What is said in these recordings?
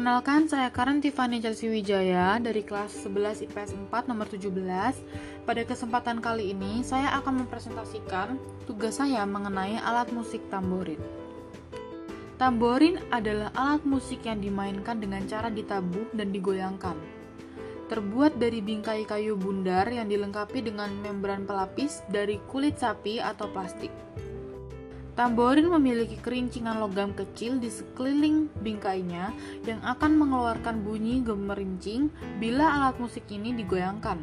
Perkenalkan, saya Karen Tiffany Chelsea Wijaya dari kelas 11 IPS 4 nomor 17. Pada kesempatan kali ini, saya akan mempresentasikan tugas saya mengenai alat musik tamborin. Tamborin adalah alat musik yang dimainkan dengan cara ditabuh dan digoyangkan. Terbuat dari bingkai kayu bundar yang dilengkapi dengan membran pelapis dari kulit sapi atau plastik. Tamborin memiliki kerincingan logam kecil di sekeliling bingkainya yang akan mengeluarkan bunyi gemerincing bila alat musik ini digoyangkan.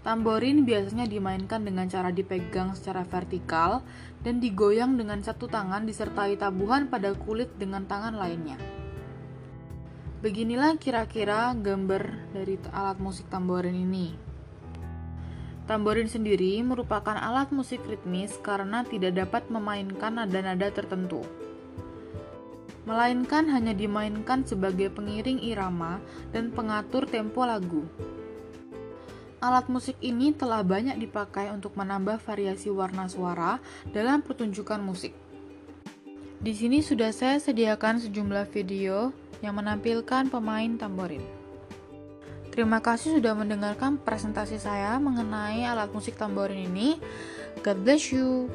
Tamborin biasanya dimainkan dengan cara dipegang secara vertikal dan digoyang dengan satu tangan disertai tabuhan pada kulit dengan tangan lainnya. Beginilah kira-kira gambar dari alat musik tamborin ini. Tamborin sendiri merupakan alat musik ritmis karena tidak dapat memainkan nada-nada tertentu, melainkan hanya dimainkan sebagai pengiring irama dan pengatur tempo lagu. Alat musik ini telah banyak dipakai untuk menambah variasi warna suara dalam pertunjukan musik. Di sini sudah saya sediakan sejumlah video yang menampilkan pemain tamborin. Terima kasih sudah mendengarkan presentasi saya mengenai alat musik tamborin ini. God bless you.